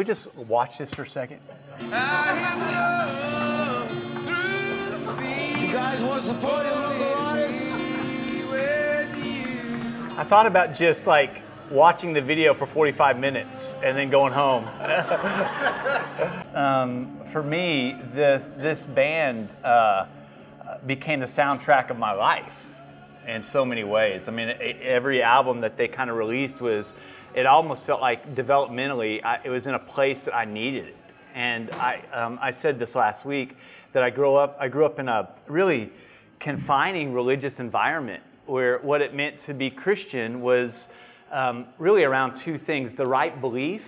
we just watch this for a second? You guys want support your local artists? I thought about just like watching the video for 45 minutes and then going home. um, for me, this, this band uh, became the soundtrack of my life in so many ways. I mean, every album that they kind of released was, it almost felt like developmentally, I, it was in a place that I needed it. And I, um, I said this last week that I grew up, I grew up in a really confining religious environment where what it meant to be Christian was um, really around two things the right belief,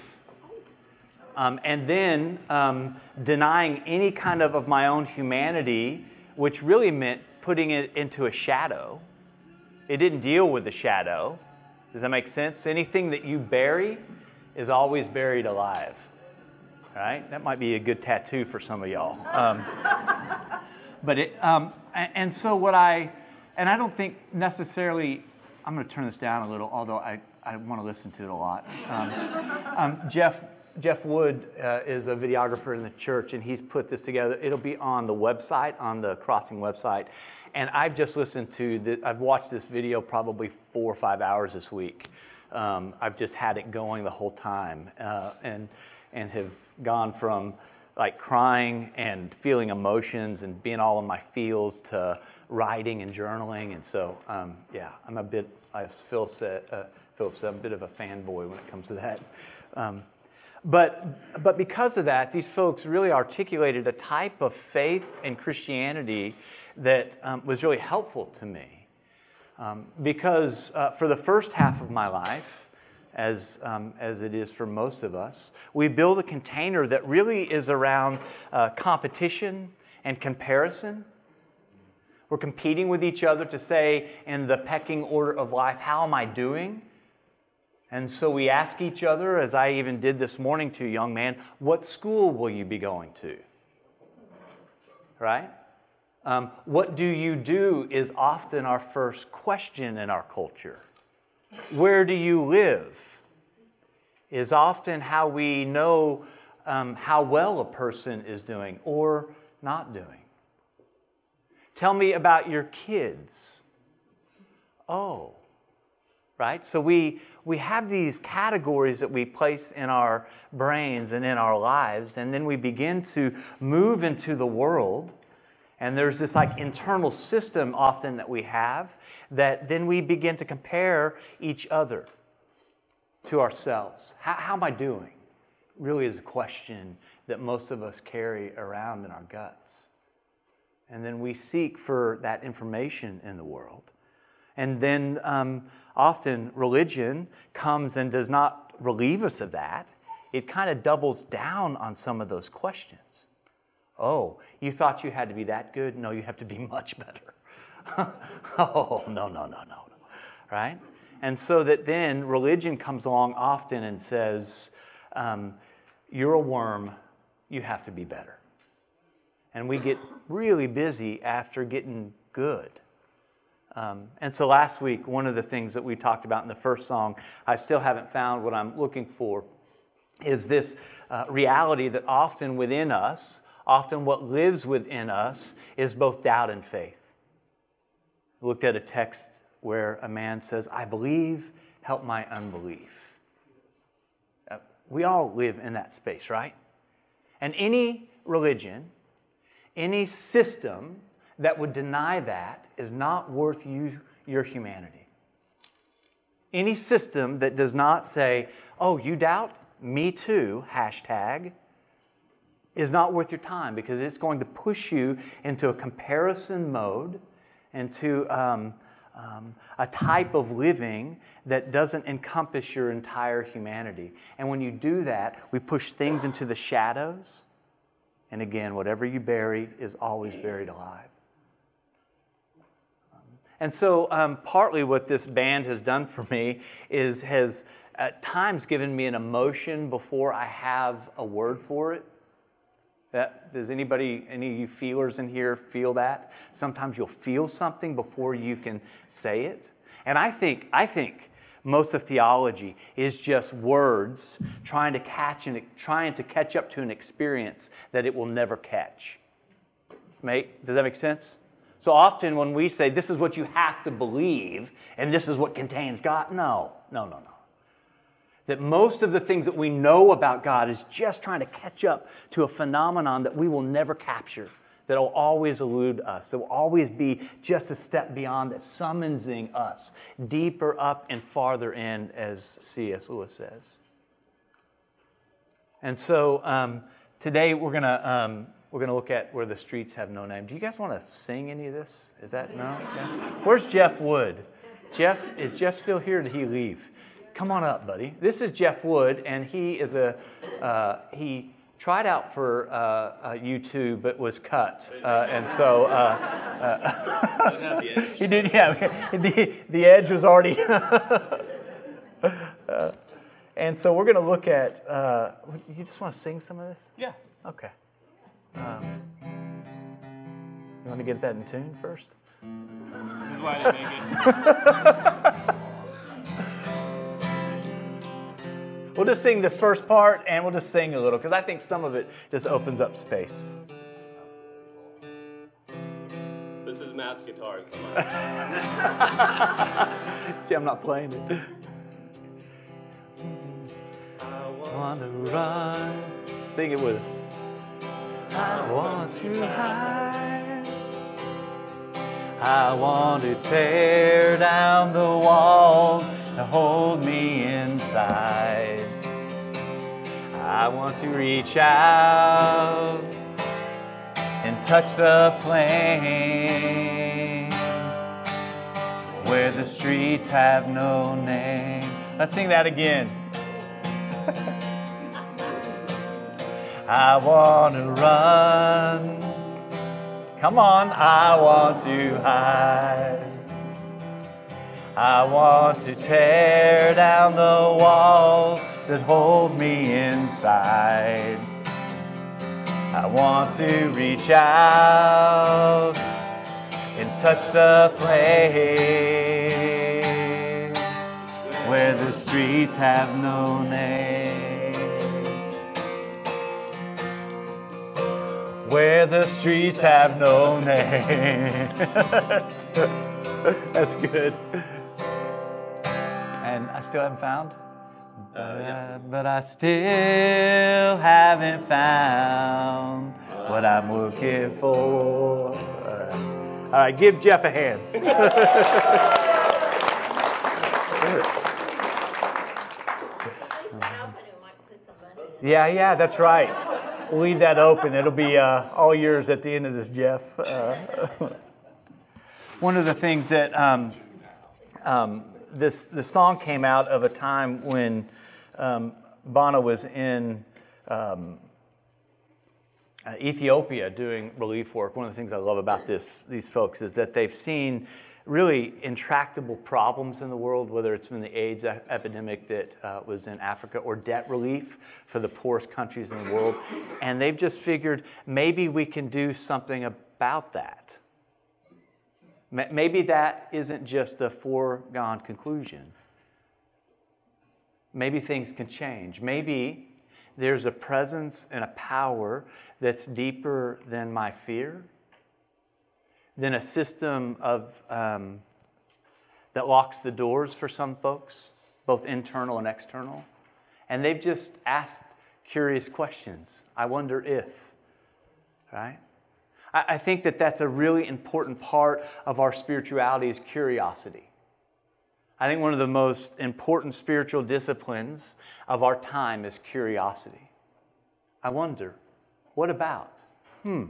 um, and then um, denying any kind of, of my own humanity, which really meant putting it into a shadow. It didn't deal with the shadow. Does that make sense? Anything that you bury is always buried alive. Right? That might be a good tattoo for some of y'all. Um, but it, um, and so what I, and I don't think necessarily, I'm going to turn this down a little, although I, I want to listen to it a lot. Um, um, Jeff Jeff Wood uh, is a videographer in the church, and he's put this together. It'll be on the website, on the Crossing website. And I've just listened to, the, I've watched this video probably four or five hours this week. Um, I've just had it going the whole time, uh, and and have gone from like crying and feeling emotions and being all in my feels to writing and journaling. And so, um, yeah, I'm a bit, as Phil said. Uh, Phillips. I'm a bit of a fanboy when it comes to that. Um, but, but because of that, these folks really articulated a type of faith and Christianity that um, was really helpful to me. Um, because uh, for the first half of my life, as, um, as it is for most of us, we build a container that really is around uh, competition and comparison. We're competing with each other to say, in the pecking order of life, how am I doing? And so we ask each other, as I even did this morning to a young man, what school will you be going to? Right? Um, what do you do is often our first question in our culture. Where do you live? Is often how we know um, how well a person is doing or not doing. Tell me about your kids. Oh, right? So we, we have these categories that we place in our brains and in our lives, and then we begin to move into the world. And there's this like internal system often that we have that then we begin to compare each other to ourselves. How, how am I doing? Really is a question that most of us carry around in our guts. And then we seek for that information in the world. And then um, often religion comes and does not relieve us of that. It kind of doubles down on some of those questions. Oh, you thought you had to be that good? No, you have to be much better. oh, no, no, no, no. no. Right? And so that then religion comes along often and says, um, You're a worm, you have to be better. And we get really busy after getting good. Um, and so last week, one of the things that we talked about in the first song, I still haven't found what I'm looking for, is this uh, reality that often within us, often what lives within us, is both doubt and faith. I looked at a text where a man says, I believe, help my unbelief. Uh, we all live in that space, right? And any religion, any system that would deny that is not worth you your humanity. Any system that does not say, oh, you doubt? Me too, hashtag, is not worth your time because it's going to push you into a comparison mode, into um, um, a type of living that doesn't encompass your entire humanity. And when you do that, we push things into the shadows. And again, whatever you bury is always buried alive. And so, um, partly what this band has done for me is has at times given me an emotion before I have a word for it. That, does anybody, any of you feelers in here feel that? Sometimes you'll feel something before you can say it. And I think, I think Most of theology is just words trying to catch and trying to catch up to an experience that it will never catch. Make, does that make sense? So often when we say this is what you have to believe and this is what contains God, no, no, no, no. That most of the things that we know about God is just trying to catch up to a phenomenon that we will never capture that will always elude us, that will always be just a step beyond, that summonsing us deeper up and farther in, as C.S. Lewis says. And so um, today we're going to. Um, we're going to look at where the streets have no name. Do you guys want to sing any of this? Is that no? Yeah. Where's Jeff Wood? Jeff is Jeff still here? Did he leave? Come on up, buddy. This is Jeff Wood, and he is a uh, he tried out for uh, uh, U2, but was cut. Uh, and so uh, uh, he did, yeah, the, the edge was already. Uh, and so we're going to look at, you just want to sing some of this? Yeah. Okay. Um, you want to get that in tune first? This is why I didn't make it. We'll just sing this first part and we'll just sing a little because I think some of it just opens up space. This is Matt's guitar. So See, I'm not playing it. I want to run. Sing it with us. I want to hide. I want to tear down the walls to hold me inside. I want to reach out and touch the flame where the streets have no name. Let's sing that again. I want to run. Come on, I want to hide. I want to tear down the walls that hold me inside. I want to reach out and touch the flame where the streets have no name. Where the streets have no name. That's good and I still haven't found. Uh, yeah. but I still haven't found what I'm looking for. All right, All right give Jeff a hand. yeah, yeah, that's right. Leave that open. It'll be uh, all yours at the end of this, Jeff. Uh, one of the things that um, um, this the song came out of a time when um, Bono was in um, uh, Ethiopia doing relief work. One of the things I love about this these folks is that they've seen really intractable problems in the world, whether it's been the AIDS epidemic that uh, was in Africa or debt relief for the poorest countries in the world, and they've just figured maybe we can do something about that. Maybe that isn't just a foregone conclusion. Maybe things can change. Maybe there's a presence and a power that's deeper than my fear, than a system of um, that locks the doors for some folks, both internal and external. And they've just asked curious questions. I wonder if, right? I think that that's a really important part of our spirituality is curiosity. I think one of the most important spiritual disciplines of our time is curiosity. I wonder, what about? Hmm,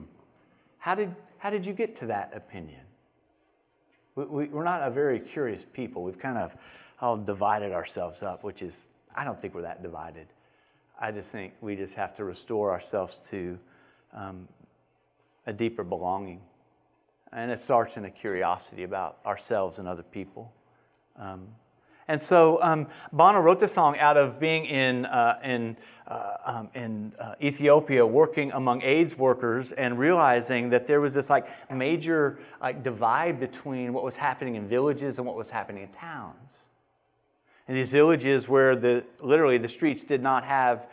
how did, how did you get to that opinion? We, we, we're not a very curious people. We've kind of all divided ourselves up, which is, I don't think we're that divided. I just think we just have to restore ourselves to um, a deeper belonging. And it starts in a curiosity about ourselves and other people. Um, and so um, Bono wrote this song out of being in, uh, in, uh, um, in uh, Ethiopia working among AIDS workers and realizing that there was this like major like divide between what was happening in villages and what was happening in towns. And these villages where the, literally the streets did not have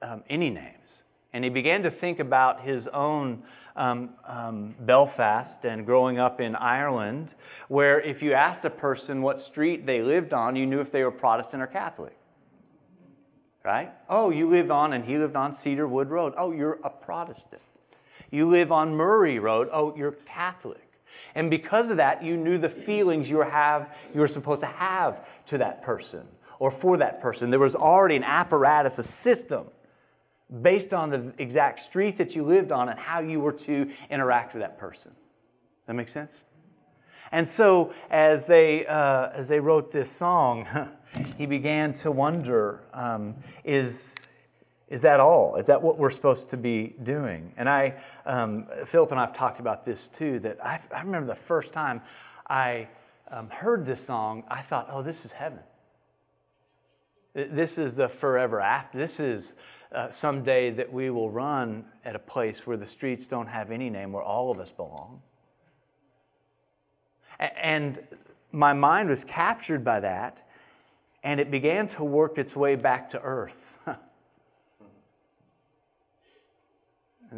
um, any names. And he began to think about his own um, um, Belfast and growing up in Ireland, where if you asked a person what street they lived on, you knew if they were Protestant or Catholic. Right? Oh, you live on, and he lived on Cedarwood Road. Oh, you're a Protestant. You live on Murray Road. Oh, you're Catholic. And because of that, you knew the feelings you have, you were supposed to have to that person or for that person. There was already an apparatus, a system based on the exact street that you lived on and how you were to interact with that person. That makes sense? And so, as they, uh, as they wrote this song, he began to wonder um, is, is that all? Is that what we're supposed to be doing? And I, um, Philip and I have talked about this too, that I, I remember the first time I um, heard this song, I thought, oh, this is heaven. This is the forever after. This is uh, someday that we will run at a place where the streets don't have any name, where all of us belong. And my mind was captured by that, and it began to work its way back to earth. and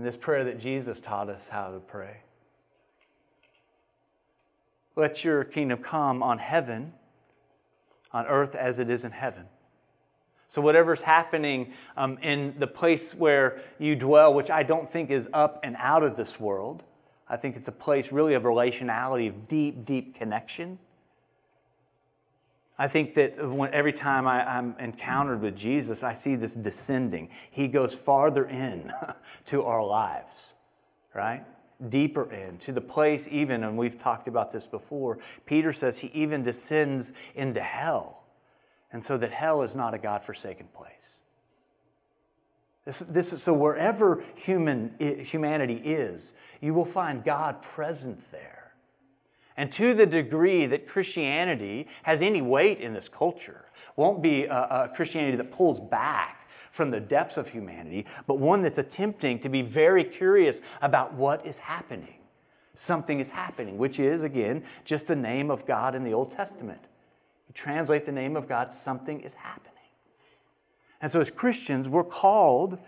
this prayer that Jesus taught us how to pray. Let your kingdom come on heaven, on earth as it is in heaven. So, whatever's happening um, in the place where you dwell, which I don't think is up and out of this world, I think it's a place really of relationality, of deep, deep connection. I think that when, every time I, am encountered with Jesus, I see this descending. He goes farther in to our lives, right? Deeper in, to the place even, and we've talked about this before, Peter says he even descends into hell and so that hell is not a God forsaken place. This, this is, so wherever human, humanity is, you will find God present there. And to the degree that Christianity has any weight in this culture, won't be a, a Christianity that pulls back from the depths of humanity, but one that's attempting to be very curious about what is happening. Something is happening, which is, again, just the name of God in the Old Testament translate the name of God, something is happening. And so, as Christians, we're called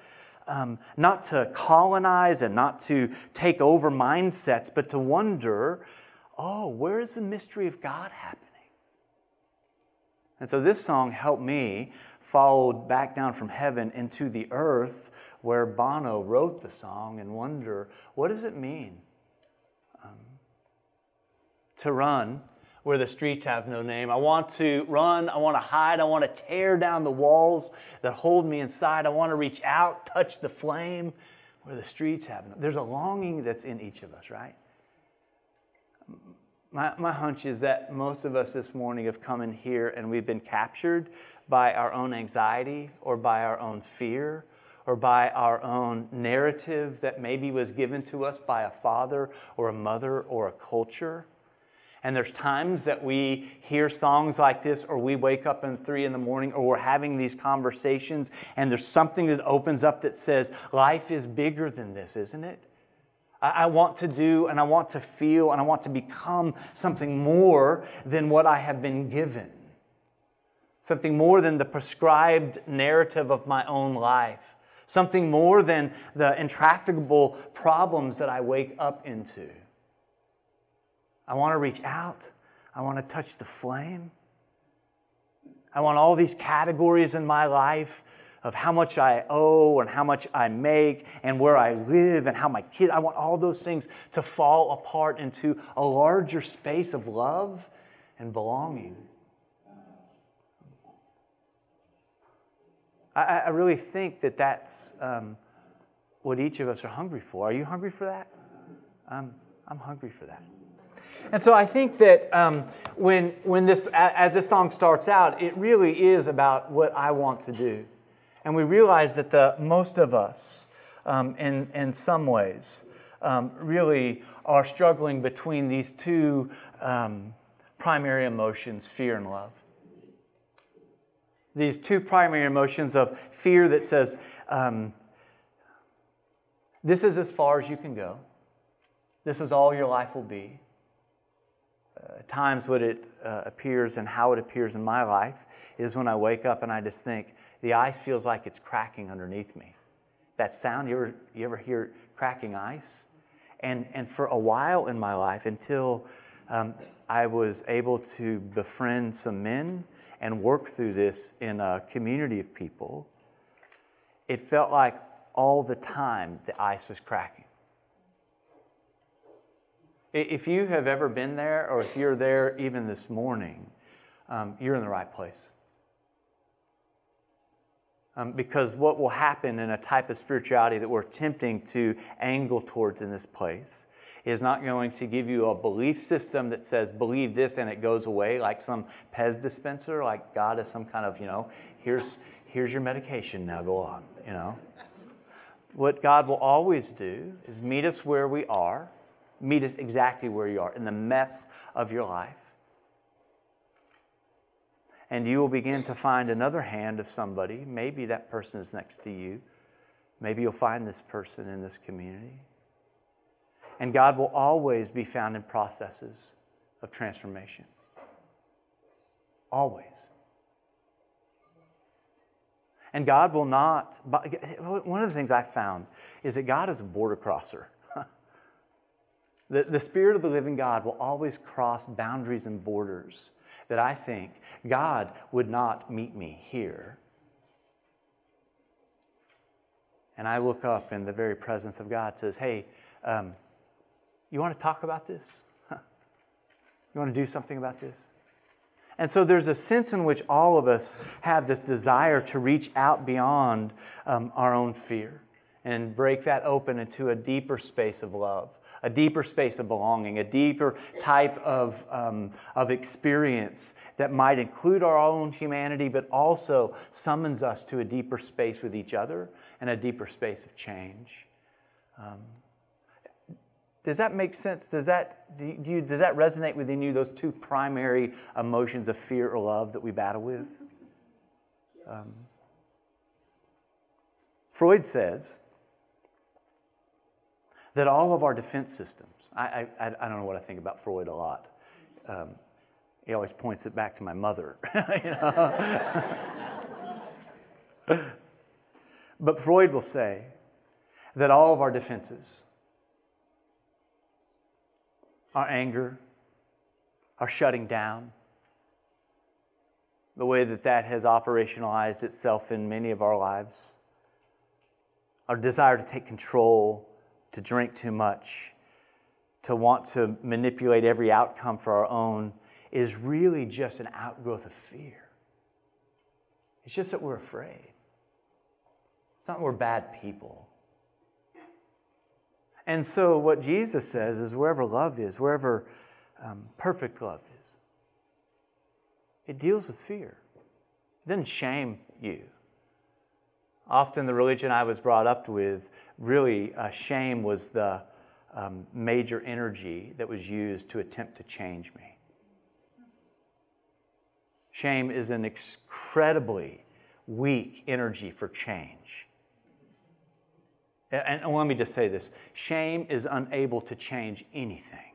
um, not to colonize and not to take over mindsets, but to wonder oh, where is the mystery of God happening? And so, this song helped me follow back down from heaven into the earth where Bono wrote the song and wonder what does it mean um, to run where the streets have no name. I want to run. I want to hide. I want to tear down the walls that hold me inside. I want to reach out, touch the flame where the streets have no There's a longing that's in each of us, right? My, my hunch is that most of us this morning have come in here and we've been captured by our own anxiety or by our own fear or by our own narrative that maybe was given to us by a father or a mother or a culture. And there's times that we hear songs like this, or we wake up in three in the morning, or we're having these conversations, and there's something that opens up that says, Life is bigger than this, isn't it? I want to do, and I want to feel, and I want to become something more than what I have been given. Something more than the prescribed narrative of my own life. Something more than the intractable problems that I wake up into. I want to reach out. I want to touch the flame. I want all these categories in my life of how much I owe and how much I make and where I live and how my kids, I want all those things to fall apart into a larger space of love and belonging. I, I really think that that's um, what each of us are hungry for. Are you hungry for that? Um, I'm hungry for that. And so I think that um, when, when this, as this song starts out, it really is about what I want to do. And we realize that the, most of us, um, in, in some ways, um, really are struggling between these two um, primary emotions fear and love. These two primary emotions of fear that says, um, This is as far as you can go, this is all your life will be times what it uh, appears and how it appears in my life is when I wake up and I just think the ice feels like it's cracking underneath me. That sound, you ever, you ever hear cracking ice? And, and for a while in my life, until um, I was able to befriend some men and work through this in a community of people, it felt like all the time the ice was cracking. If you have ever been there, or if you're there even this morning, um, you're in the right place. Um, because what will happen in a type of spirituality that we're attempting to angle towards in this place is not going to give you a belief system that says believe this and it goes away like some Pez dispenser, like God is some kind of, you know, here's here's your medication, now go on, you know. What God will always do is meet us where we are meet us exactly where you are in the mess of your life. And you will begin to find another hand of somebody. Maybe that person is next to you. Maybe you'll find this person in this community. And God will always be found in processes of transformation. Always. And God will not, one of the things I found is that God is a border crosser. The, the Spirit of the living God will always cross boundaries and borders that I think God would not meet me here. And I look up, and the very presence of God says, Hey, um, you want to talk about this? You want to do something about this? And so there's a sense in which all of us have this desire to reach out beyond um, our own fear and break that open into a deeper space of love a deeper space of belonging, a deeper type of, um, of experience that might include our own humanity, but also summons us to a deeper space with each other and a deeper space of change. Um, does that make sense? Does that, do you, does that resonate within you, those two primary emotions of fear or love that we battle with? Um, Freud says that all of our defense systems, I, I, I don't know what I think about Freud a lot. Um, he always points it back to my mother. but Freud will say that all of our defenses, our anger, our shutting down, the way that that has operationalized itself in many of our lives, our desire to take control to drink too much, to want to manipulate every outcome for our own, is really just an outgrowth of fear. It's just that we're afraid. It's not we're bad people. And so, what Jesus says is wherever love is, wherever um, perfect love is, it deals with fear. It doesn't shame you. Often, the religion I was brought up with really, uh, shame was the um, major energy that was used to attempt to change me. Shame is an incredibly weak energy for change. And, and let me just say this shame is unable to change anything.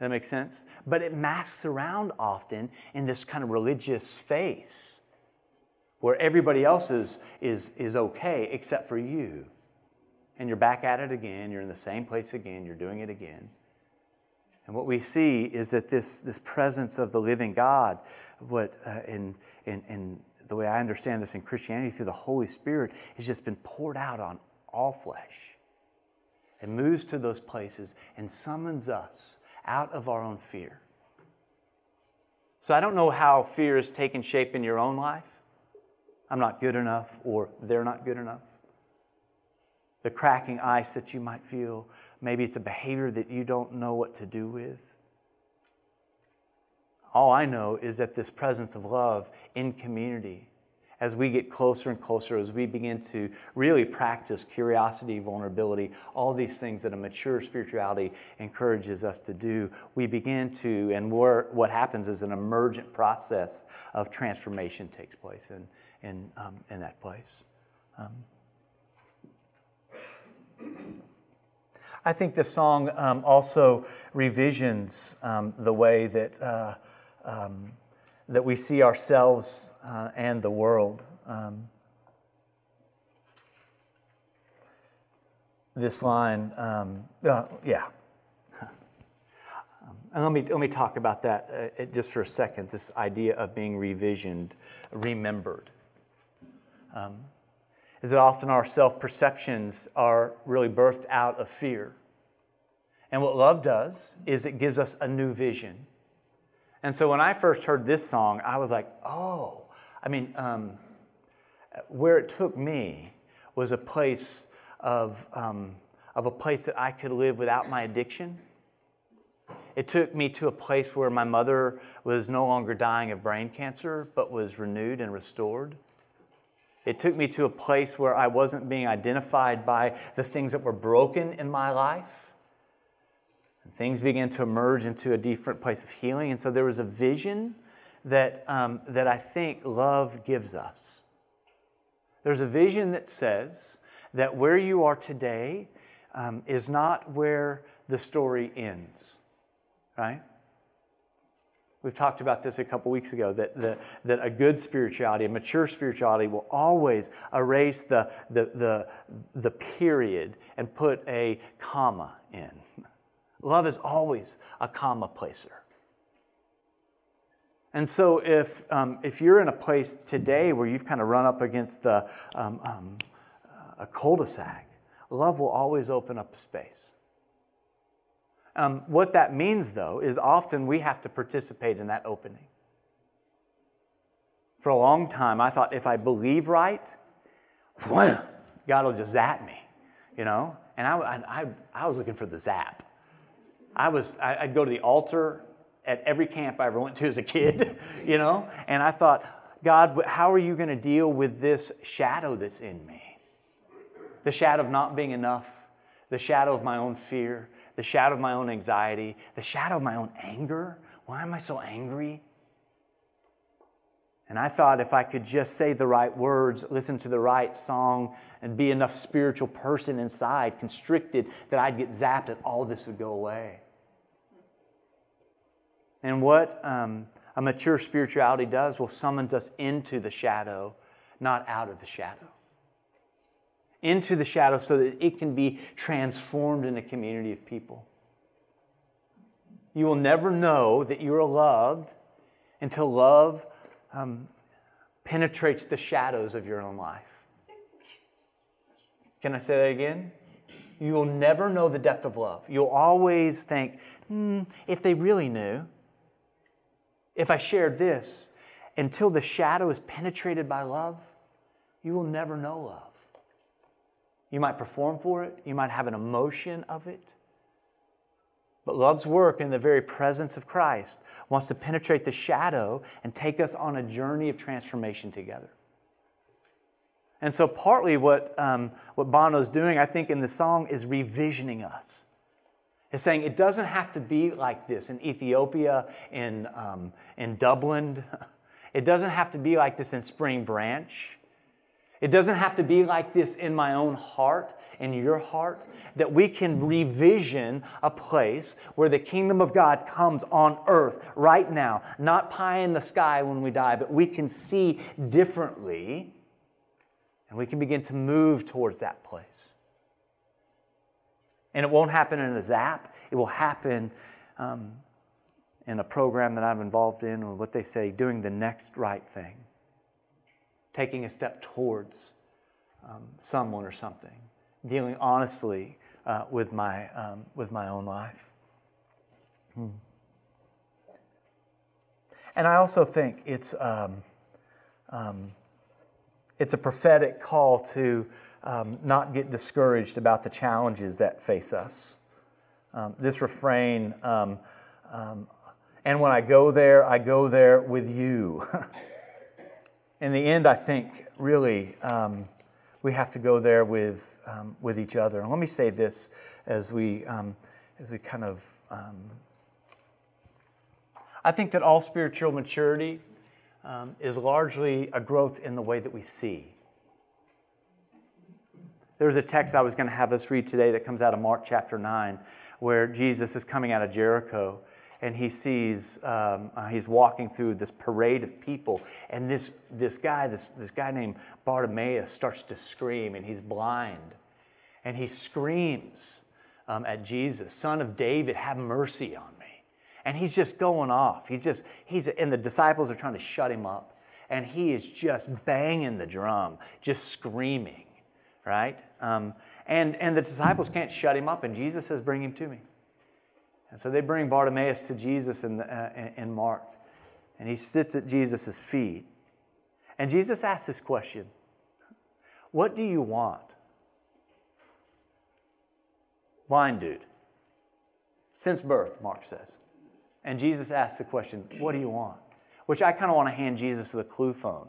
That makes sense? But it masks around often in this kind of religious face where everybody else is, is, is okay except for you. And you're back at it again, you're in the same place again, you're doing it again. And what we see is that this, this presence of the living God, what uh, in, in, in the way I understand this in Christianity through the Holy Spirit, has just been poured out on all flesh. and moves to those places and summons us out of our own fear. So I don't know how fear has taken shape in your own life. I'm not good enough, or they're not good enough. The cracking ice that you might feel, maybe it's a behavior that you don't know what to do with. All I know is that this presence of love in community, as we get closer and closer, as we begin to really practice curiosity, vulnerability, all these things that a mature spirituality encourages us to do, we begin to, and what happens is an emergent process of transformation takes place. And, in, um, in that place. Um, I think this song um, also revisions um, the way that, uh, um, that we see ourselves uh, and the world. This line, uh, yeah. And let me, let me talk about that uh, just for a second this idea of being revisioned, remembered. Um, is that often our self perceptions are really birthed out of fear. And what love does is it gives us a new vision. And so when I first heard this song, I was like, oh, I mean, um, where it took me was a place of, um, of a place that I could live without my addiction. It took me to a place where my mother was no longer dying of brain cancer, but was renewed and restored. It took me to a place where I wasn't being identified by the things that were broken in my life. And things began to emerge into a different place of healing. And so there was a vision that, um, that I think love gives us. There's a vision that says that where you are today um, is not where the story ends, right? We've talked about this a couple weeks ago that, the, that a good spirituality, a mature spirituality, will always erase the, the, the, the period and put a comma in. Love is always a comma placer. And so, if, um, if you're in a place today where you've kind of run up against the, um, um, a cul de sac, love will always open up a space. Um, what that means, though, is often we have to participate in that opening. For a long time, I thought if I believe right, God will just zap me, you know? And I, I, I was looking for the zap. I was, I'd go to the altar at every camp I ever went to as a kid, you know? And I thought, God, how are you going to deal with this shadow that's in me? The shadow of not being enough, the shadow of my own fear, the shadow of my own anxiety, the shadow of my own anger. Why am I so angry? And I thought if I could just say the right words, listen to the right song, and be enough spiritual person inside, constricted, that I'd get zapped and all this would go away. And what um, a mature spirituality does will summons us into the shadow, not out of the shadow into the shadow so that it can be transformed in a community of people. You will never know that you are loved until love um, penetrates the shadows of your own life. Can I say that again? You will never know the depth of love. You'll always think, hmm, if they really knew, if I shared this, until the shadow is penetrated by love, you will never know love. You might perform for it, you might have an emotion of it. But love's work in the very presence of Christ wants to penetrate the shadow and take us on a journey of transformation together. And so, partly what, um, what Bono's doing, I think, in the song is revisioning us. It's saying it doesn't have to be like this in Ethiopia, in, um, in Dublin. It doesn't have to be like this in Spring Branch. It doesn't have to be like this in my own heart, in your heart, that we can revision a place where the kingdom of God comes on earth right now, not pie in the sky when we die, but we can see differently and we can begin to move towards that place. And it won't happen in a zap, it will happen um, in a program that I'm involved in, or what they say, doing the next right thing taking a step towards um, someone or something, dealing honestly uh, with, my, um, with my own life. Hmm. And I also think it's, um, um it's a prophetic call to um, not get discouraged about the challenges that face us. Um, this refrain, and when I go there, I go there with you. in the end, I think really um, we have to go there with, um, with each other. And let me say this as we, um, as we kind of. Um, I think that all spiritual maturity um, is largely a growth in the way that we see. There's a text I was going to have us read today that comes out of Mark chapter 9, where Jesus is coming out of Jericho and he sees um, uh, he's walking through this parade of people and this, this guy this, this guy named bartimaeus starts to scream and he's blind. And he screams um, at jesus son of david have mercy on me. And he's just going off. He's just he's and the disciples are trying to shut him up. And he is just banging the drum just screaming right? Um, and and the disciples can't shut him up and jesus says bring him to me and so they bring Bartimaeus to Jesus in, the, uh, in Mark, and he sits at Jesus' feet. And Jesus asks this question What do you want? Blind dude. Since birth, Mark says. And Jesus asks the question, What do you want? Which I kind of want to hand Jesus the clue phone,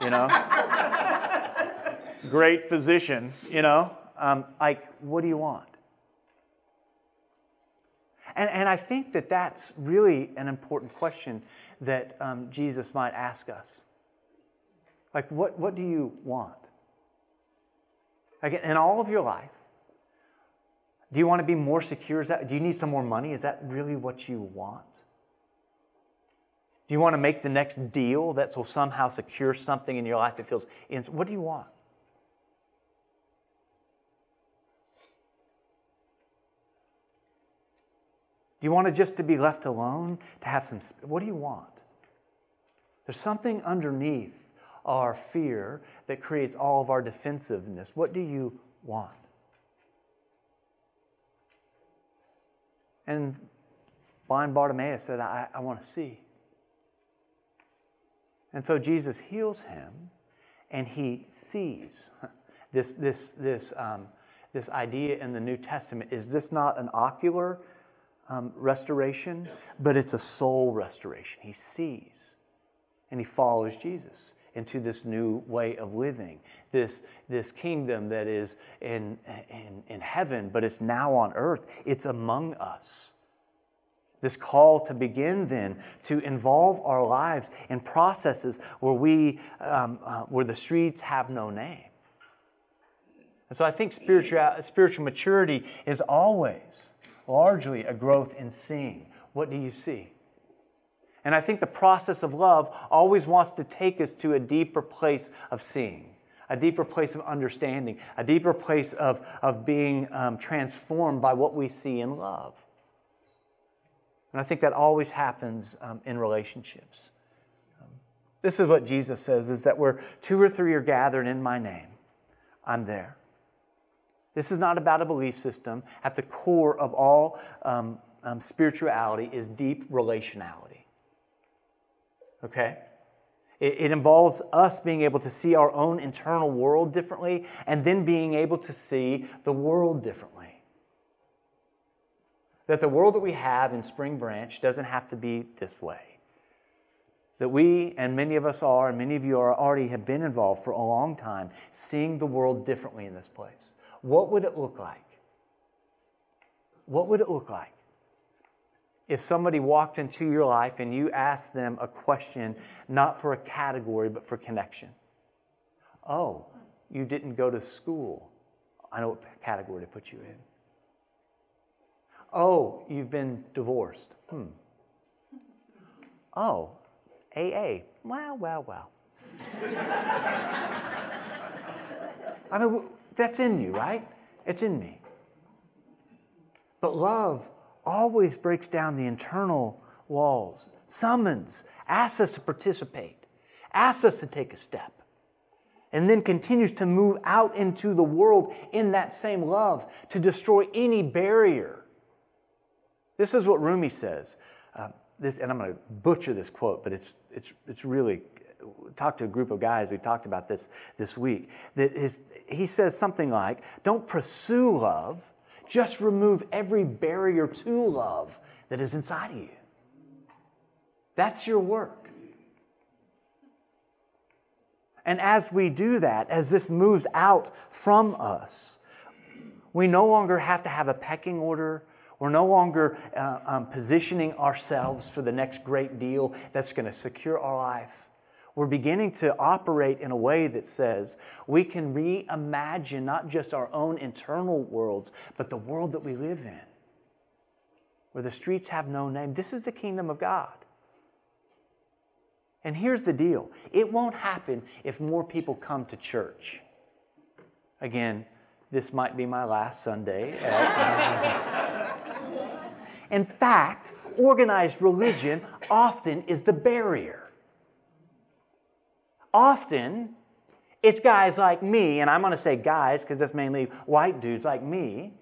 you know? Great physician, you know? Um, like, what do you want? And, and I think that that's really an important question that um, Jesus might ask us. Like, what, what do you want? Again, in all of your life, do you want to be more secure? Is that, do you need some more money? Is that really what you want? Do you want to make the next deal that will somehow secure something in your life that feels, what do you want? You want to just to be left alone? To have some what do you want? There's something underneath our fear that creates all of our defensiveness. What do you want? And blind Bartimaeus said, I, I want to see. And so Jesus heals him and he sees. This, this, this, um, this idea in the New Testament is this not an ocular um, restoration, but it's a soul restoration. He sees and he follows Jesus into this new way of living, this, this kingdom that is in, in, in heaven, but it's now on earth. It's among us. This call to begin then to involve our lives in processes where we, um, uh, where the streets have no name. And so I think spiritual, spiritual maturity is always largely a growth in seeing. What do you see? And I think the process of love always wants to take us to a deeper place of seeing, a deeper place of understanding, a deeper place of, of being um, transformed by what we see in love. And I think that always happens um, in relationships. Um, this is what Jesus says is that where two or three are gathered in my name, I'm there. This is not about a belief system. At the core of all um, um, spirituality is deep relationality. Okay? It, it involves us being able to see our own internal world differently and then being able to see the world differently. That the world that we have in Spring Branch doesn't have to be this way. That we, and many of us are, and many of you are already have been involved for a long time, seeing the world differently in this place what would it look like? What would it look like if somebody walked into your life and you asked them a question, not for a category, but for connection? Oh, you didn't go to school. I know what category to put you in. Oh, you've been divorced. Hmm. Oh, AA. Wow, wow, wow. I mean, that's in you, right? It's in me. But love always breaks down the internal walls, summons, asks us to participate, asks us to take a step, and then continues to move out into the world in that same love to destroy any barrier. This is what Rumi says. Uh, this, and I'm going to butcher this quote, but it's, it's, it's really talked to a group of guys, we talked about this this week, that is, he says something like, don't pursue love, just remove every barrier to love that is inside of you. That's your work. And as we do that, as this moves out from us, we no longer have to have a pecking order. We're no longer uh, um, positioning ourselves for the next great deal that's going to secure our life We're beginning to operate in a way that says we can reimagine not just our own internal worlds, but the world that we live in, where the streets have no name. This is the kingdom of God. And here's the deal it won't happen if more people come to church. Again, this might be my last Sunday. In fact, organized religion often is the barrier often it's guys like me, and I'm going to say guys because that's mainly white dudes like me,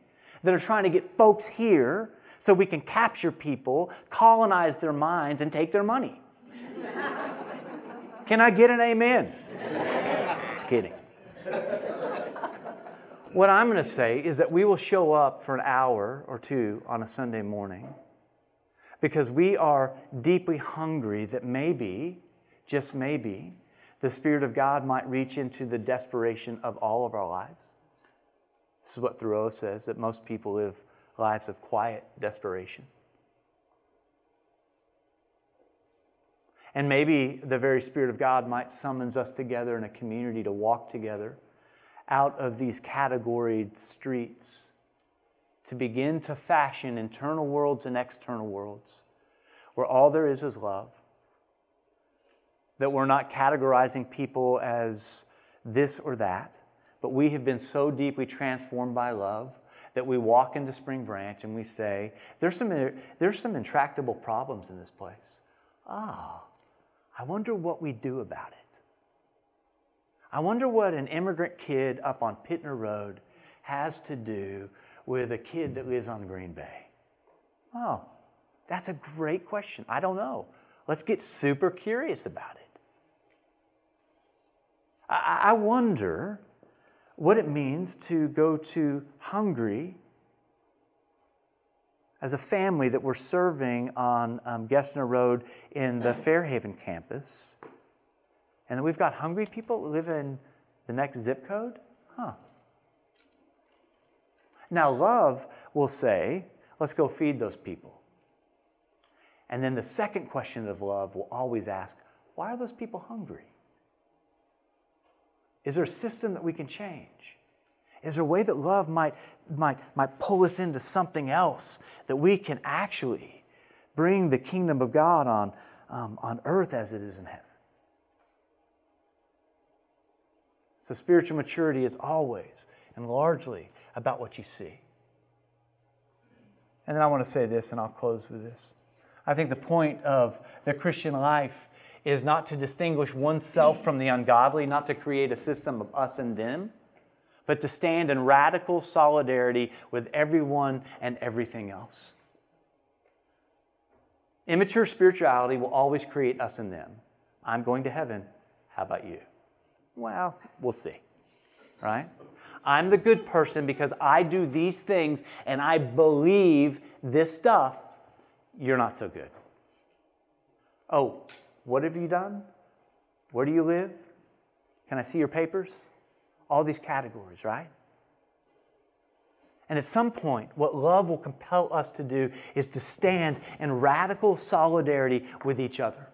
that are trying to get folks here so we can capture people, colonize their minds, and take their money. can I get an amen? Just kidding. What I'm going to say is that we will show up for an hour or two on a Sunday morning because we are deeply hungry that maybe, just maybe, the Spirit of God might reach into the desperation of all of our lives. This is what Thoreau says that most people live lives of quiet desperation. And maybe the very Spirit of God might summons us together in a community to walk together out of these categoried streets to begin to fashion internal worlds and external worlds where all there is is love that we're not categorizing people as this or that, but we have been so deeply transformed by love that we walk into Spring Branch and we say, there's some, there's some intractable problems in this place. Ah, I wonder what we do about it. I wonder what an immigrant kid up on Pitner Road has to do with a kid that lives on Green Bay. Oh, that's a great question. I don't know. Let's get super curious about it. I wonder what it means to go to Hungary as a family that we're serving on um, Gessner Road in the Fairhaven campus. And we've got hungry people that live in the next zip code? Huh. Now, love will say, let's go feed those people. And then the second question of love will always ask, why are those people hungry? Is there a system that we can change? Is there a way that love might, might, might pull us into something else that we can actually bring the kingdom of God on, um, on earth as it is in heaven? So, spiritual maturity is always and largely about what you see. And then I want to say this, and I'll close with this. I think the point of the Christian life is not to distinguish oneself from the ungodly, not to create a system of us and them, but to stand in radical solidarity with everyone and everything else. Immature spirituality will always create us and them. I'm going to heaven. How about you? Well, we'll see. Right? I'm the good person because I do these things and I believe this stuff. You're not so good. Oh, what have you done? Where do you live? Can I see your papers? All these categories, right? And at some point, what love will compel us to do is to stand in radical solidarity with each other.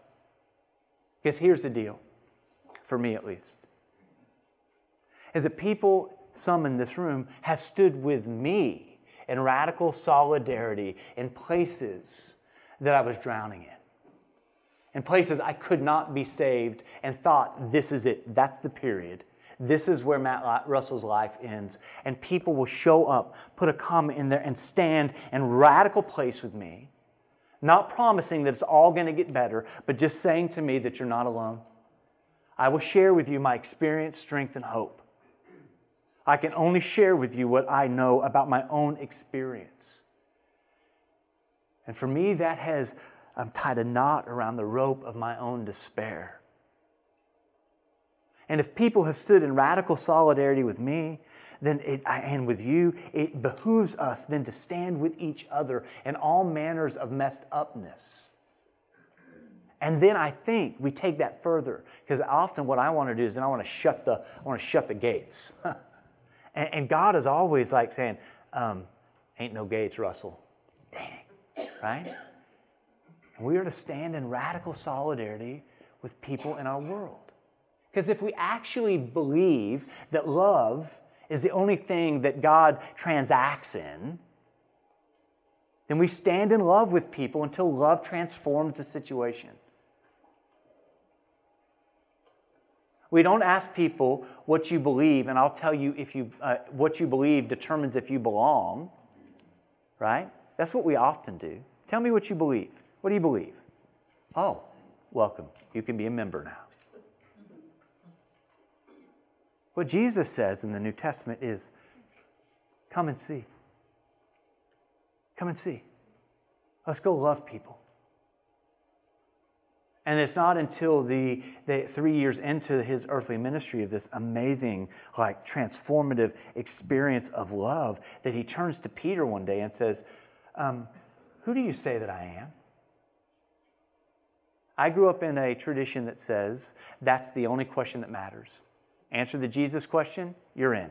Because here's the deal, for me at least, is that people, some in this room, have stood with me in radical solidarity in places that I was drowning in in places I could not be saved and thought, this is it, that's the period. This is where Matt Russell's life ends. And people will show up, put a comment in there, and stand in radical place with me. Not promising that it's all going to get better, but just saying to me that you're not alone. I will share with you my experience, strength, and hope. I can only share with you what I know about my own experience. And for me, that has I'm tied a knot around the rope of my own despair. And if people have stood in radical solidarity with me, then it, and with you, it behooves us then to stand with each other in all manners of messed upness. And then I think we take that further because often what I want to do is then I want to shut the I want to shut the gates. and, and, God is always like saying, um, "Ain't no gates, Russell." Dang, right? And we are to stand in radical solidarity with people in our world. Because if we actually believe that love is the only thing that God transacts in, then we stand in love with people until love transforms the situation. We don't ask people what you believe, and I'll tell you if you uh, what you believe determines if you belong. Right? That's what we often do. Tell me what you believe. What do you believe? Oh, welcome. You can be a member now. What Jesus says in the New Testament is come and see. Come and see. Let's go love people. And it's not until the, the, three years into his earthly ministry of this amazing, like transformative experience of love that he turns to Peter one day and says, um, Who do you say that I am? I grew up in a tradition that says that's the only question that matters. Answer the Jesus question, you're in.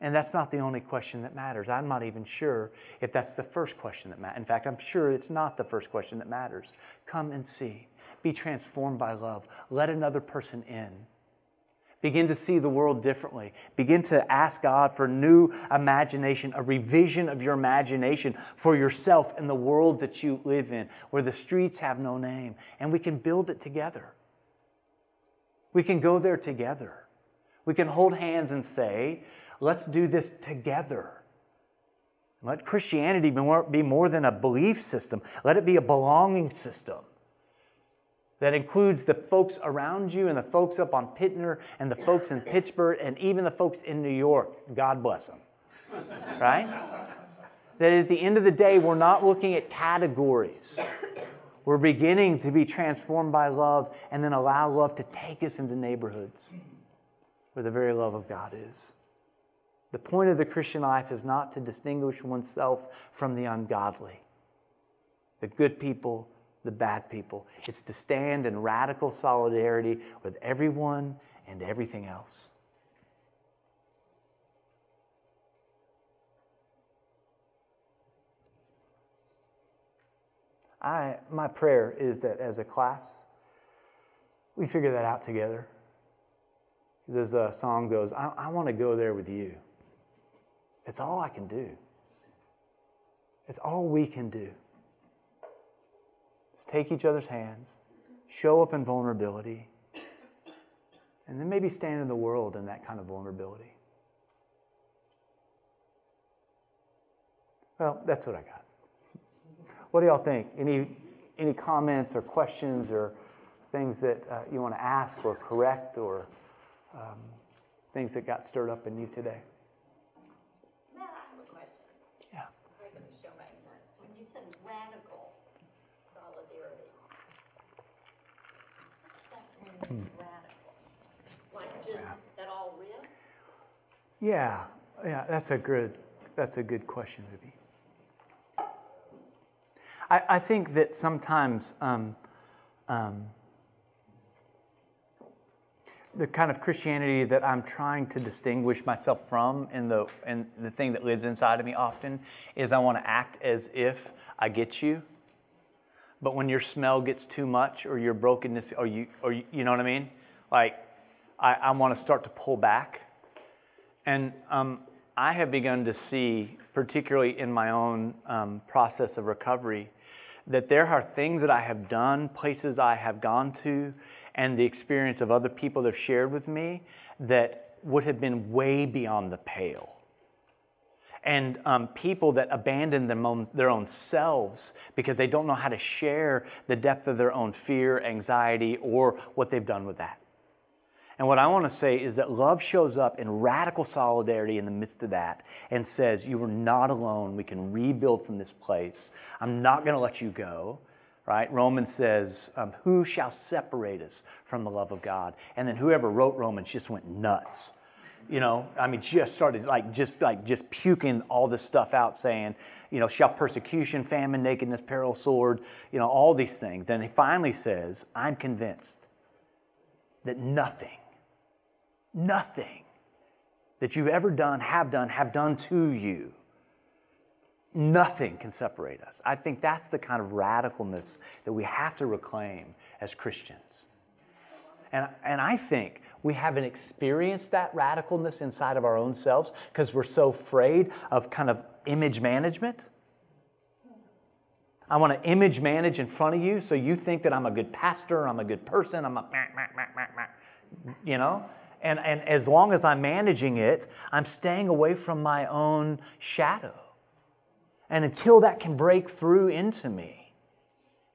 And that's not the only question that matters. I'm not even sure if that's the first question that matters. In fact, I'm sure it's not the first question that matters. Come and see. Be transformed by love. Let another person in. Begin to see the world differently. Begin to ask God for new imagination, a revision of your imagination for yourself and the world that you live in, where the streets have no name. And we can build it together. We can go there together. We can hold hands and say, let's do this together. Let Christianity be more, be more than a belief system, let it be a belonging system that includes the folks around you and the folks up on Pitner and the folks in Pittsburgh and even the folks in New York. God bless them. Right? That at the end of the day, we're not looking at categories. We're beginning to be transformed by love and then allow love to take us into neighborhoods where the very love of God is. The point of the Christian life is not to distinguish oneself from the ungodly. The good people the bad people. It's to stand in radical solidarity with everyone and everything else. I, my prayer is that as a class, we figure that out together. Because as the song goes, I, I want to go there with you. It's all I can do. It's all we can do take each other's hands, show up in vulnerability, and then maybe stand in the world in that kind of vulnerability. Well, that's what I got. What do y'all think? Any, any comments or questions or things that uh, you want to ask or correct or um, things that got stirred up in you today? Matt, I have a question. Yeah. I'm going to show my ignorance. When you said radical, radical? Like just that all risk? Yeah, yeah, that's a good that's a good question, Ruby. I, I think that sometimes um, um, the kind of Christianity that I'm trying to distinguish myself from and the and the thing that lives inside of me often is I want to act as if I get you but when your smell gets too much or your brokenness or you or you, you know what I mean? Like I, I want to start to pull back. And um, I have begun to see, particularly in my own um, process of recovery, that there are things that I have done, places I have gone to, and the experience of other people that have shared with me that would have been way beyond the pale and um, people that abandon own, their own selves because they don't know how to share the depth of their own fear, anxiety, or what they've done with that. And what I want to say is that love shows up in radical solidarity in the midst of that and says, You are not alone. We can rebuild from this place. I'm not going to let you go. Right? Romans says, um, Who shall separate us from the love of God? And then whoever wrote Romans just went nuts you know i mean just started like just like just puking all this stuff out saying you know shall persecution famine nakedness peril sword you know all these things and he finally says i'm convinced that nothing nothing that you've ever done have done have done to you nothing can separate us. I think that's the kind of radicalness that we have to reclaim as Christians. And, and I think we haven't experienced that radicalness inside of our own selves because we're so afraid of kind of image management. I want to image manage in front of you so you think that I'm a good pastor, I'm a good person, I'm a, you know? And, and as long as I'm managing it, I'm staying away from my own shadow. And until that can break through into me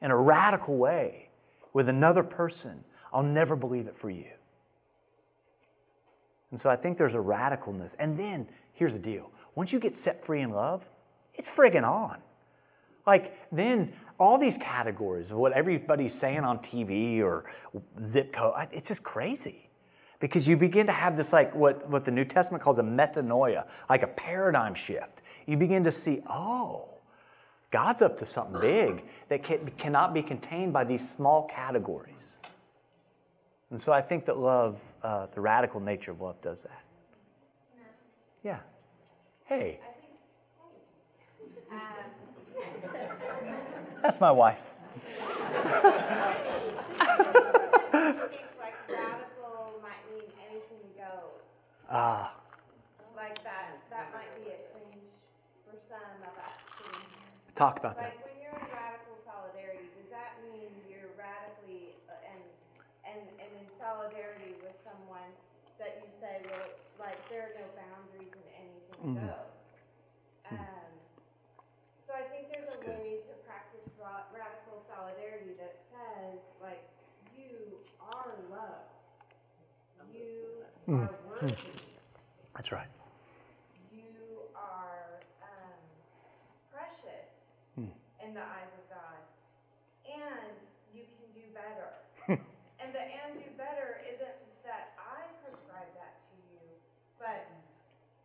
in a radical way with another person, I'll never believe it for you. And so I think there's a radicalness. And then here's the deal once you get set free in love, it's friggin' on. Like, then all these categories of what everybody's saying on TV or zip code, it's just crazy. Because you begin to have this, like what, what the New Testament calls a metanoia, like a paradigm shift. You begin to see, oh, God's up to something big that can, cannot be contained by these small categories. And so I think that love, uh, the radical nature of love, does that. Yeah. Hey. That's my wife. like radical might mean anything goes. Ah. Like that, that might be a cringe for some of us. Talk about Like that. when you're in radical solidarity, does that mean you're radically uh, and and and in solidarity with someone that you say, well, like there are no boundaries and anything Mm. goes. Um, so I think there's That's a good. way to practice ra- radical solidarity that says, like, you are loved. You Mm. are worthy. That's right. You are um, precious Hmm. in the eyes of God, and you can do better. and the and do better isn't that I prescribe that to you, but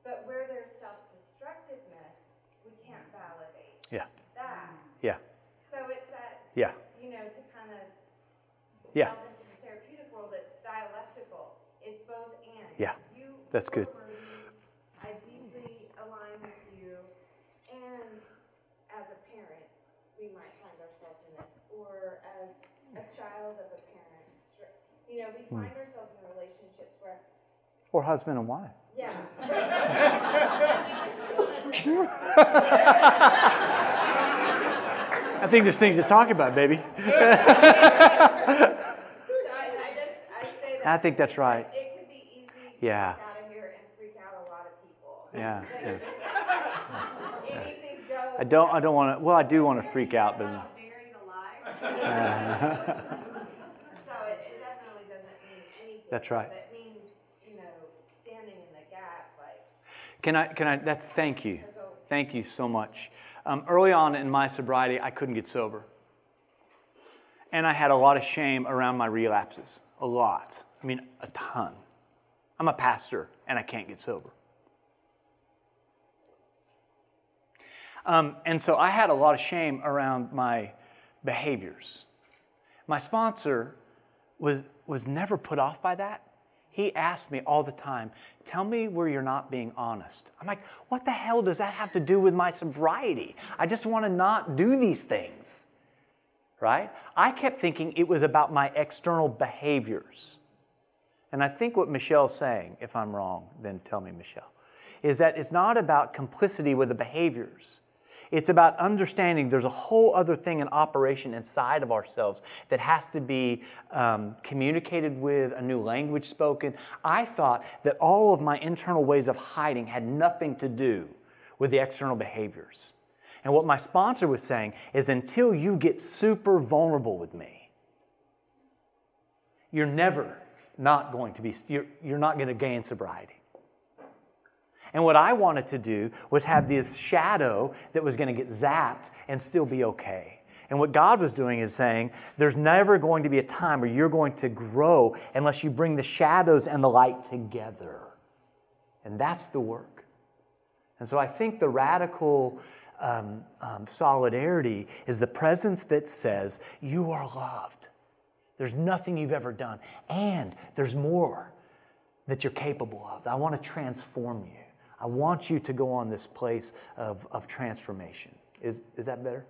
but where there's self-destructiveness, we can't validate Yeah. that. Yeah. So it's that Yeah. you know to kind of Yeah. delve into the therapeutic world. It's dialectical. It's both and. Yeah. You That's good. I deeply align with you, and as a parent, we might find ourselves in this, or as a child of a parent. You know, we Hmm. find ourselves in relationships where, Or husband and wife. yeah. I think there's things to talk about, baby. So I, I just I say that. I think that's right. It could be easy to Yeah. walk out of here and freak out a lot Yeah. yeah. I don't. I don't want to. Well, I do want to freak out, but. Uh, So it, it definitely doesn't mean anything. That's right. It means, you know, standing in the gap, like, Can I? Can I? That's thank you, thank you so much. Um, early on in my sobriety, I couldn't get sober, and I had a lot of shame around my relapses. A lot. I mean, a ton. I'm a pastor, and I can't get sober. Um, and so I had a lot of shame around my behaviors. My sponsor was, was never put off by that. He asked me all the time, Tell me where you're not being honest. I'm like, What the hell does that have to do with my sobriety? I just want to not do these things. Right? I kept thinking it was about my external behaviors. And I think what Michelle's saying, if I'm wrong, then tell me, Michelle, is that it's not about complicity with the behaviors. It's about understanding there's a whole other thing in operation inside of ourselves that has to be um, communicated with, a new language spoken. I thought that all of my internal ways of hiding had nothing to do with the external behaviors. And what my sponsor was saying is until you get super vulnerable with me, you're never not going to be, you're, you're not going to gain sobriety. And what I wanted to do was have this shadow that was going to get zapped and still be okay. And what God was doing is saying, there's never going to be a time where you're going to grow unless you bring the shadows and the light together. And that's the work. And so I think the radical um, um, solidarity is the presence that says, You are loved. There's nothing you've ever done. And there's more that you're capable of. I want to transform you. I want you to go on this place of, of transformation. Is, is that better?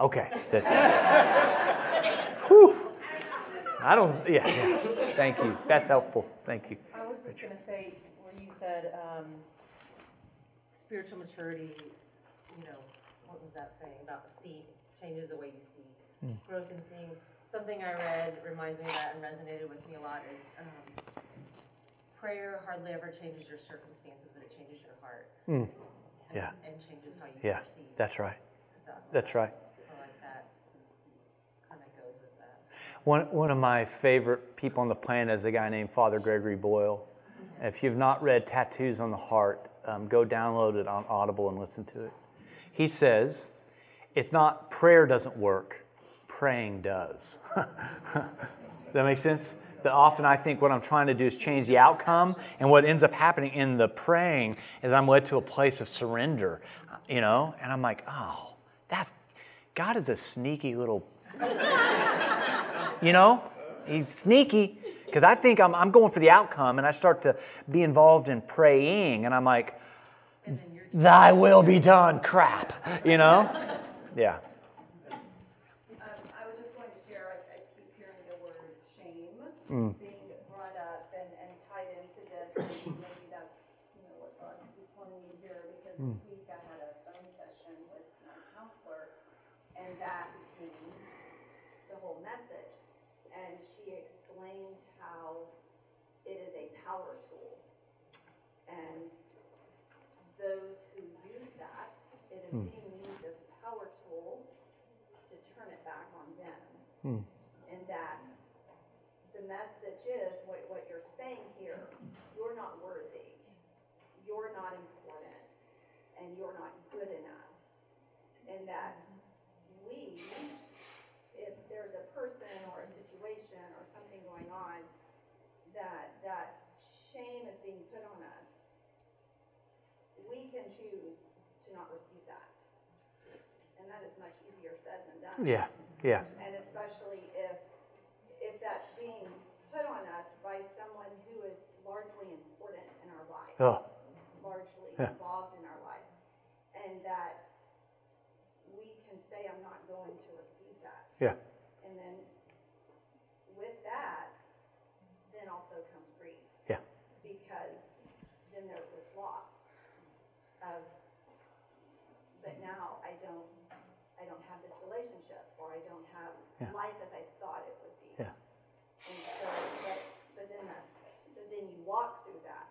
Okay. That's, Whew. I don't, yeah, yeah. Thank you. That's helpful. Thank you. I was just gonna say, where you said, um, spiritual maturity, you know, what was that thing about the seeing, changes the way you see, growth in seeing. Something I read reminds me of that and resonated with me a lot is, um, prayer hardly ever changes your circumstances, but it changes your heart. and- Yeah. And changes how you Yeah, perceive that's right. stuff. That's right. I like that, kinda goes with that. One, one of my favorite people on the planet is a guy named Father Gregory Boyle. If you've not read Tattoos on the Heart, um, go download it on Audible and listen to it. He says, it's not prayer doesn't work, praying does. Does that make sense? That often I think what I'm trying to do is change the outcome, and what ends up happening in the praying is I'm led to a place of surrender, you know, and I'm like, oh, that's God is a sneaky little you know, he's sneaky because I think I'm, I'm going for the outcome and I start to be involved in praying and I'm like, thy will be done, crap, you know? Yeah. Um, I was just going to share, I, I keep hearing the word shame Mm. being brought up and, and tied into this, and maybe that's, you know, what God keeps wanting me to hear, because Mm. this week I had a phone session with my counselor, and that became the whole message. And she explained how it is a power tool. And those who use that, it is being used as a power tool to turn it back on them. And that the message is, what, what you're saying here, you're not worthy, you're not important, and you're not good enough. And that we, if there's a person or a situation or something going on, that, that shame is being put on us, we can choose to not receive that. And that is much easier said than done. Yeah. Yeah. And especially if, if that's being put on us by someone who is largely important in our life, Oh. Involved in our life. And that we can say, I'm not going to receive that. yeah. And then with that, then also comes grief. Yeah. Because then there's this loss of, but now I don't, I don't have this relationship, or I don't have Yeah. life as I thought it would be. Yeah. And so, but, but then that's, but then you walk through that.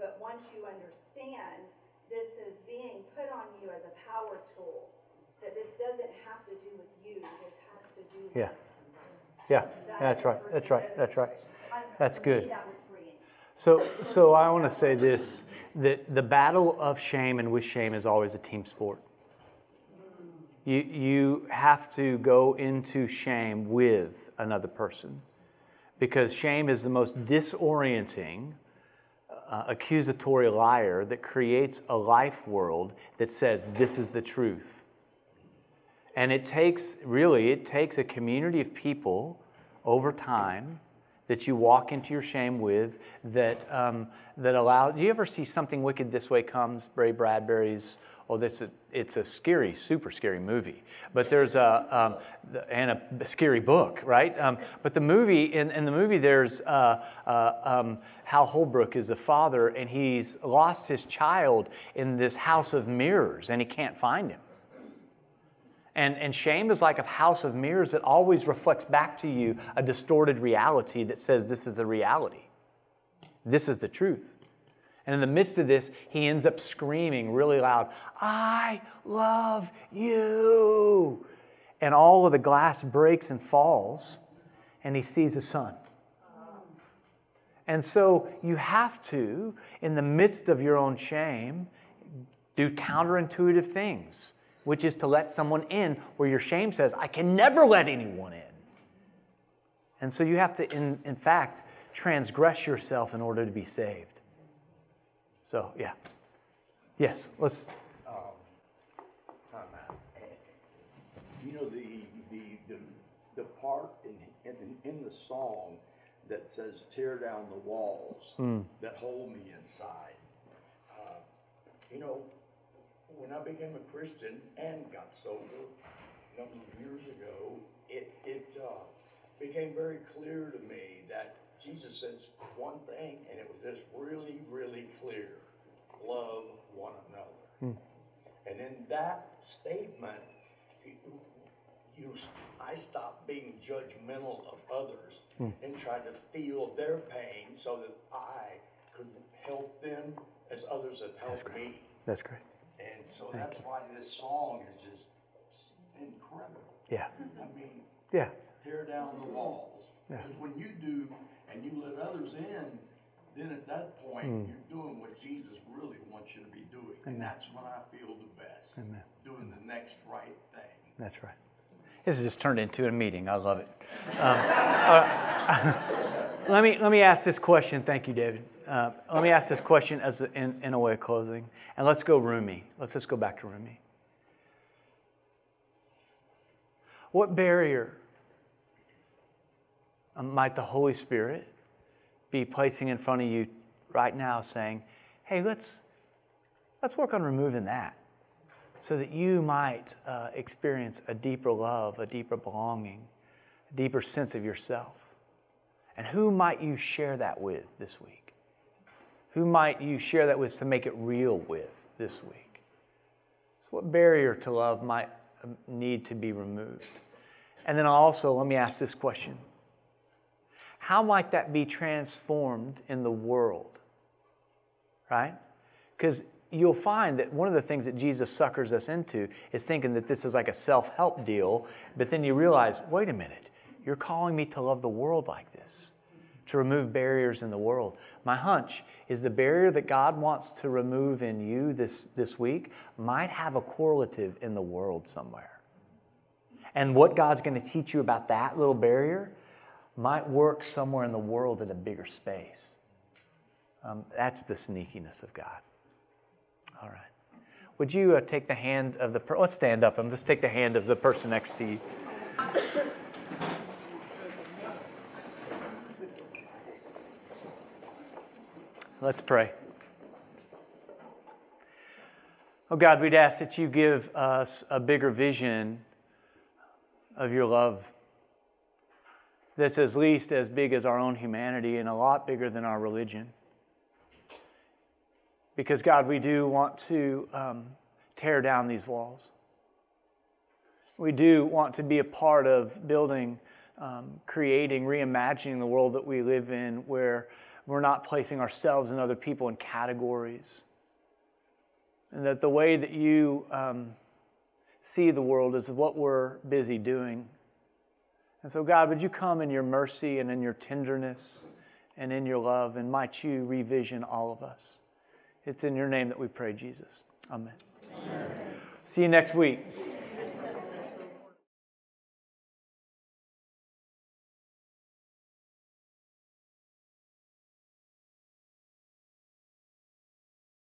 But once you understand, this is being put on you as a power tool, that this doesn't have to do with you, this has to do with Yeah. Yeah. that That's right. That's right. That's right. That's good. That was freeing. So, so I want to say this that the battle of shame and with shame is always a team sport. You, you have to go into shame with another person because shame is the most disorienting, uh, accusatory liar that creates a life world that says this is the truth. And it takes, really, it takes a community of people over time that you walk into your shame with that, um, that allow. Do you ever see Something Wicked This Way Comes, Ray Bradbury's? Oh, that's a, it's a scary, super scary movie. But there's a, um, and a scary book, right? Um, but the movie, in, in the movie, there's uh, uh, um, Hal Holbrook is a father, and he's lost his child in this house of mirrors, and he can't find him. And, and shame is like a house of mirrors that always reflects back to you a distorted reality that says this is the reality. This is the truth. And in the midst of this, he ends up screaming really loud, I love you. And all of the glass breaks and falls, and he sees his son. And so you have to, in the midst of your own shame, do counterintuitive things, which is to let someone in where your shame says, I can never let anyone in. And so you have to, in, in fact, transgress yourself in order to be saved. So, yeah. Yes, let's. You know, the, the, the, the part in, in, in the song that says, tear down the walls that hold me inside. Uh, You know, when I became a Christian and got sober a number of years ago, it, it, uh, became very clear to me that Jesus says one thing, and it was just really, really clear. Love one another. Hmm. And in that statement, you, you, I stopped being judgmental of others hmm. and tried to feel their pain so that I could help them as others have helped me. That's great. And so that's why this song is just incredible. Yeah. I mean, Yeah. tear down the walls. Yeah. Because when you do and you let others in, then at that point, Hmm. you're doing what Jesus really wants you to be doing. And that's when I feel the best. Amen. Doing the next right thing. That's right. This has just turned into a meeting. I love it. Um, uh, let me let me ask this question. Thank you, David. Uh, let me ask this question as a, in, in a way of closing, and let's go roomy. Let's just go back to roomy. What barrier might the Holy Spirit be placing in front of you right now, saying, "Hey, let's let's work on removing that." so that you might uh, experience a deeper love, a deeper belonging, a deeper sense of yourself. And who might you share that with this week? Who might you share that with to make it real with this week? So, what barrier to love might um, need to be removed? And then also, let me ask this question How might that be transformed in the world? Right? Because you'll find that one of the things that Jesus suckers us into is thinking that this is like a self help deal, but then you realize, wait a minute, you're calling me to love the world like this, to remove barriers in the world. My hunch is the barrier that God wants to remove in you this, this week might have a correlative in the world somewhere. And what God's going to teach you about that little barrier might work somewhere in the world in a bigger space. Um, that's the sneakiness of God. All right. Would you uh, take the hand of the let's stand up and let's take the hand of the person next to you. Let's pray. Oh God, we'd ask that you give us a bigger vision of your love that's at least as big as our own humanity and a lot bigger than our religion. Because, God, we do want to um, tear down these walls. We do want to be a part of building, um, creating, reimagining the world that we live in where we're not placing ourselves and other people in categories. And that the way that you um, see the world is what we're busy doing. And so, God, would you come in your mercy and in your tenderness and in your love, and might you revision all of us? It's in your name that we pray, Jesus. Amen. Amen. See you next week.